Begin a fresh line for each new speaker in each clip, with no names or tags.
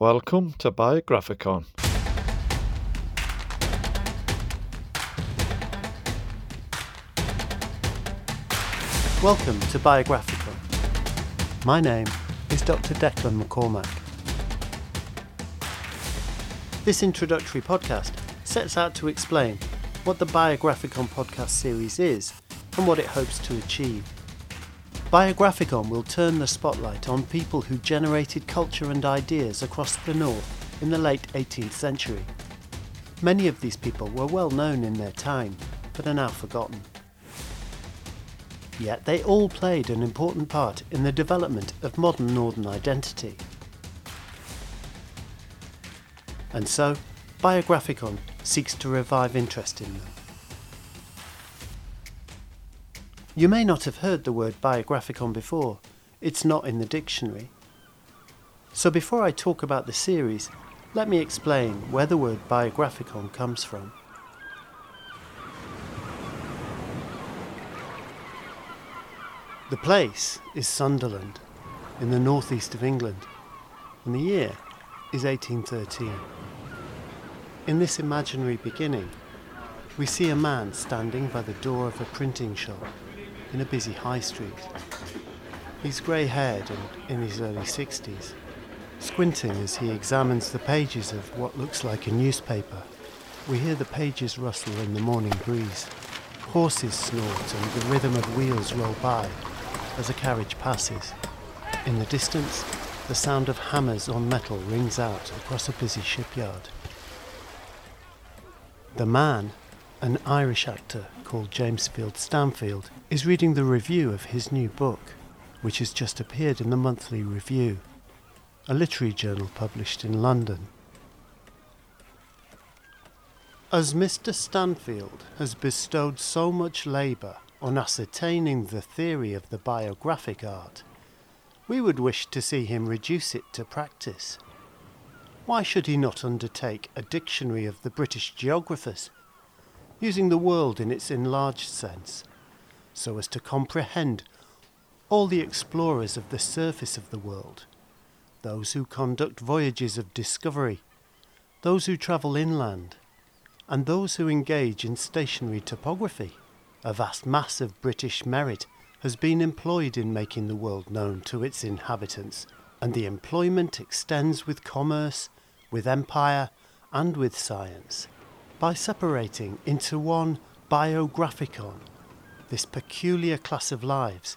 Welcome to Biographicon.
Welcome to Biographicon. My name is Dr. Declan McCormack. This introductory podcast sets out to explain what the Biographicon podcast series is and what it hopes to achieve. Biographicon will turn the spotlight on people who generated culture and ideas across the North in the late 18th century. Many of these people were well known in their time, but are now forgotten. Yet they all played an important part in the development of modern Northern identity. And so, Biographicon seeks to revive interest in them. You may not have heard the word biographicon before, it's not in the dictionary. So before I talk about the series, let me explain where the word biographicon comes from. The place is Sunderland, in the northeast of England, and the year is 1813. In this imaginary beginning, we see a man standing by the door of a printing shop in a busy high street. He's grey haired and in his early 60s, squinting as he examines the pages of what looks like a newspaper. We hear the pages rustle in the morning breeze. Horses snort and the rhythm of wheels roll by as a carriage passes. In the distance, the sound of hammers on metal rings out across a busy shipyard. The man an Irish actor called James Field Stanfield is reading the review of his new book, which has just appeared in the Monthly Review, a literary journal published in London. As Mr. Stanfield has bestowed so much labour on ascertaining the theory of the biographic art, we would wish to see him reduce it to practice. Why should he not undertake a dictionary of the British geographers using the world in its enlarged sense, so as to comprehend all the explorers of the surface of the world, those who conduct voyages of discovery, those who travel inland, and those who engage in stationary topography. A vast mass of British merit has been employed in making the world known to its inhabitants, and the employment extends with commerce, with empire, and with science by separating into one biographicon this peculiar class of lives,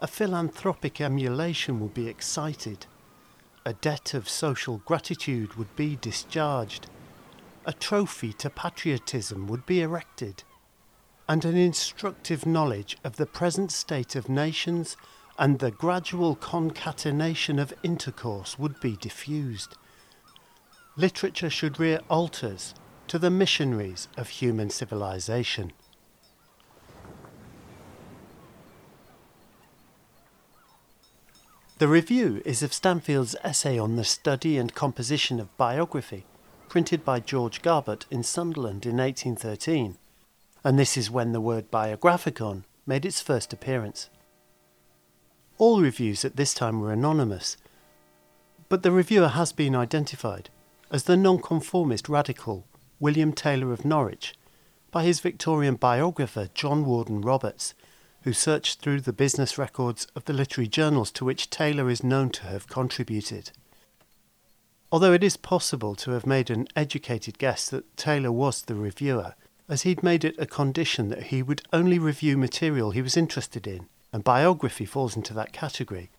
a philanthropic emulation would be excited, a debt of social gratitude would be discharged, a trophy to patriotism would be erected, and an instructive knowledge of the present state of nations and the gradual concatenation of intercourse would be diffused. Literature should rear altars to the missionaries of human civilization. The review is of Stanfield's essay on the study and composition of biography, printed by George Garbutt in Sunderland in 1813, and this is when the word biographicon made its first appearance. All reviews at this time were anonymous, but the reviewer has been identified as the nonconformist radical William Taylor of Norwich, by his Victorian biographer John Warden Robberds, who searched through the business records of the literary journals to which Taylor is known to have contributed. Although it is possible to have made an educated guess that Taylor was the reviewer, as he'd made it a condition that he would only review material he was interested in, and biography falls into that category.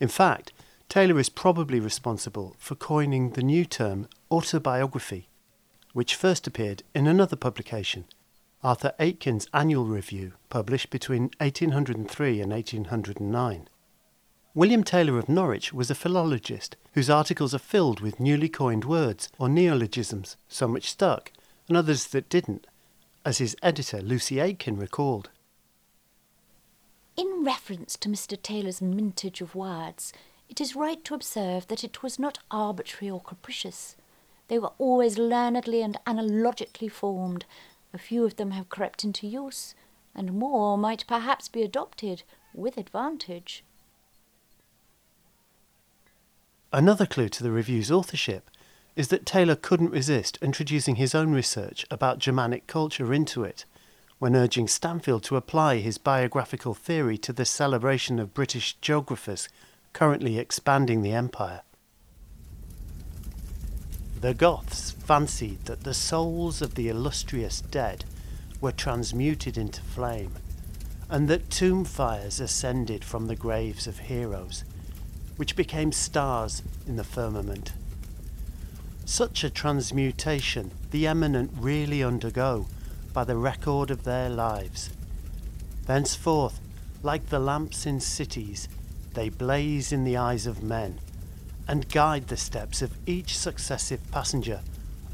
In fact, Taylor is probably responsible for coining the new term autobiography which first appeared in another publication, Arthur Aikin's Annual Review, published between 1803 and 1809. William Taylor of Norwich was a philologist whose articles are filled with newly coined words or neologisms, some which stuck and others that didn't, as his editor Lucy Aikin recalled.
In reference to Mr. Taylor's mintage of words, it is right to observe that it was not arbitrary or capricious. They were always learnedly and analogically formed. A few of them have crept into use, and more might perhaps be adopted with advantage.
Another clue to the review's authorship is that Taylor couldn't resist introducing his own research about Germanic culture into it when urging Stanfield to apply his biographical theory to the celebration of British geographers currently expanding the empire. The Goths fancied that the souls of the illustrious dead were transmuted into flame, and that tomb fires ascended from the graves of heroes, which became stars in the firmament. Such a transmutation the eminent really undergo by the record of their lives. Thenceforth, like the lamps in cities, they blaze in the eyes of men and guide the steps of each successive passenger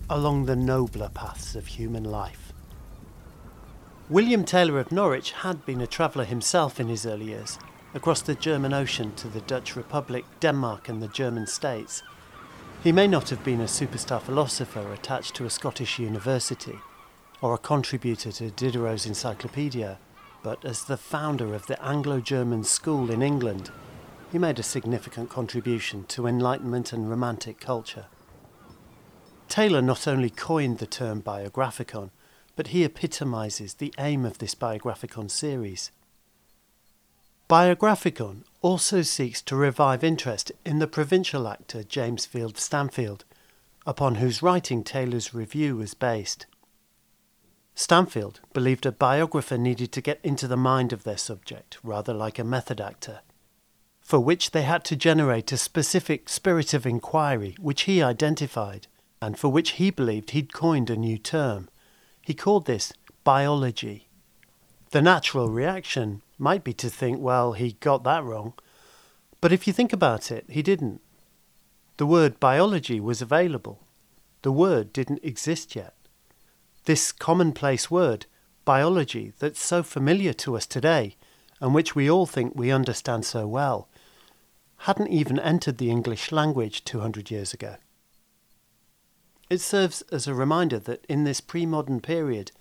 along the nobler paths of human life. William Taylor of Norwich had been a traveller himself in his early years, across the German Ocean to the Dutch Republic, Denmark, and the German states. He may not have been a superstar philosopher attached to a Scottish university or a contributor to Diderot's Encyclopedia, but as the founder of the Anglo German school in England, he made a significant contribution to Enlightenment and Romantic culture. Taylor not only coined the term biographicon, but he epitomizes the aim of this biographicon series. Biographicon also seeks to revive interest in the provincial actor James Field Stanfield, upon whose writing Taylor's review was based. Stanfield believed a biographer needed to get into the mind of their subject, rather like a method actor, for which they had to generate a specific spirit of inquiry which he identified, and for which he believed he'd coined a new term. He called this biology. The natural reaction might be to think, well, he got that wrong. But if you think about it, he didn't. The word biology was available. The word didn't exist yet. This commonplace word, biology, that's so familiar to us today, and which we all think we understand so well, hadn't even entered the English language 200 years ago. It serves as a reminder that in this pre modern period,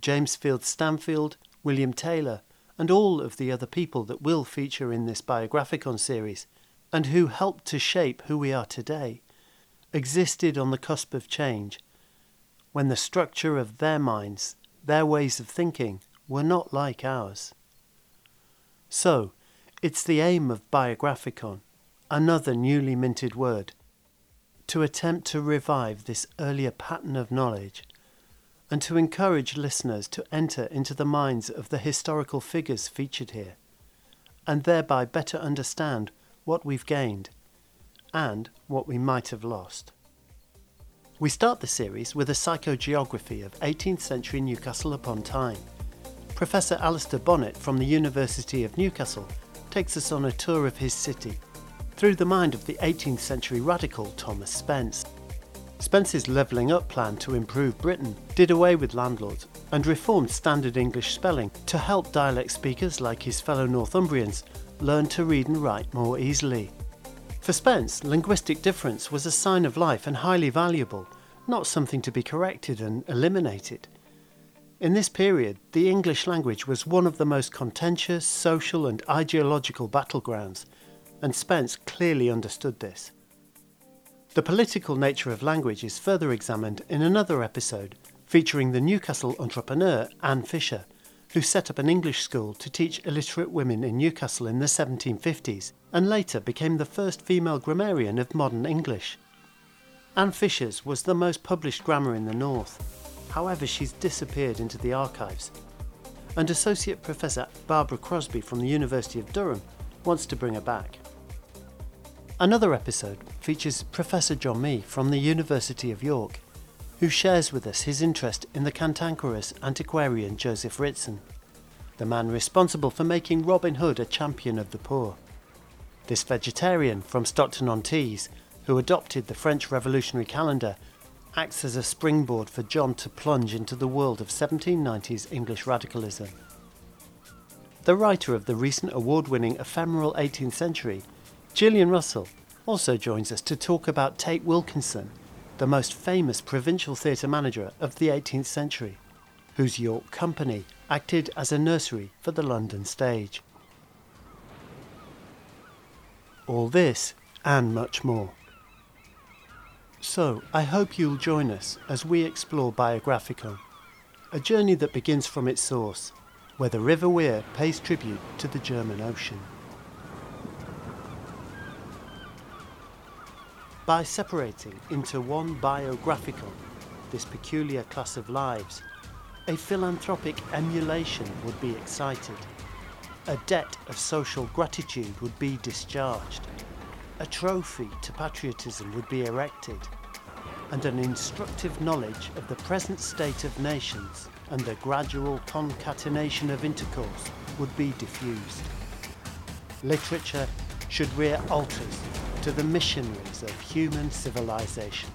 James Field Stanfield, William Taylor, and all of the other people that will feature in this Biographicon series, and who helped to shape who we are today, existed on the cusp of change when the structure of their minds, their ways of thinking, were not like ours. So, it's the aim of Biographicon, another newly minted word, to attempt to revive this earlier pattern of knowledge and to encourage listeners to enter into the minds of the historical figures featured here, and thereby better understand what we've gained and what we might have lost. We start the series with a psychogeography of 18th century Newcastle upon Tyne. Professor Alastair Bonnett from the University of Newcastle takes us on a tour of his city through the mind of the 18th century radical Thomas Spence. Spence's levelling up plan to improve Britain did away with landlords and reformed standard English spelling to help dialect speakers like his fellow Northumbrians learn to read and write more easily. For Spence, linguistic difference was a sign of life and highly valuable, not something to be corrected and eliminated. In this period, the English language was one of the most contentious social and ideological battlegrounds, and Spence clearly understood this. The political nature of language is further examined in another episode featuring the Newcastle entrepreneur Anne Fisher, who set up an English school to teach illiterate women in Newcastle in the 1750s and later became the first female grammarian of modern English. Anne Fisher's was the most published grammar in the North. However, she's disappeared into the archives. And Associate Professor Barbara Crosby from the University of Durham wants to bring her back. Another episode features Professor John Mee from the University of York, who shares with us his interest in the cantankerous antiquarian Joseph Ritson, the man responsible for making Robin Hood a champion of the poor. This vegetarian from Stockton on Tees, who adopted the French revolutionary calendar, acts as a springboard for John to plunge into the world of 1790s English radicalism. The writer of the recent award winning ephemeral 18th century, Gillian Russell, also joins us to talk about Tate Wilkinson, the most famous provincial theatre manager of the 18th century, whose York Company acted as a nursery for the London stage. All this and much more. So, I hope you'll join us as we explore Biographicon, a journey that begins from its source, where the River Wear pays tribute to the German Ocean. By separating into one Biographicon this peculiar class of lives, a philanthropic emulation would be excited. A debt of social gratitude would be discharged. A trophy to patriotism would be erected. And an instructive knowledge of the present state of nations and the gradual concatenation of intercourse would be diffused. Literature should rear altars to the missionaries of human civilization.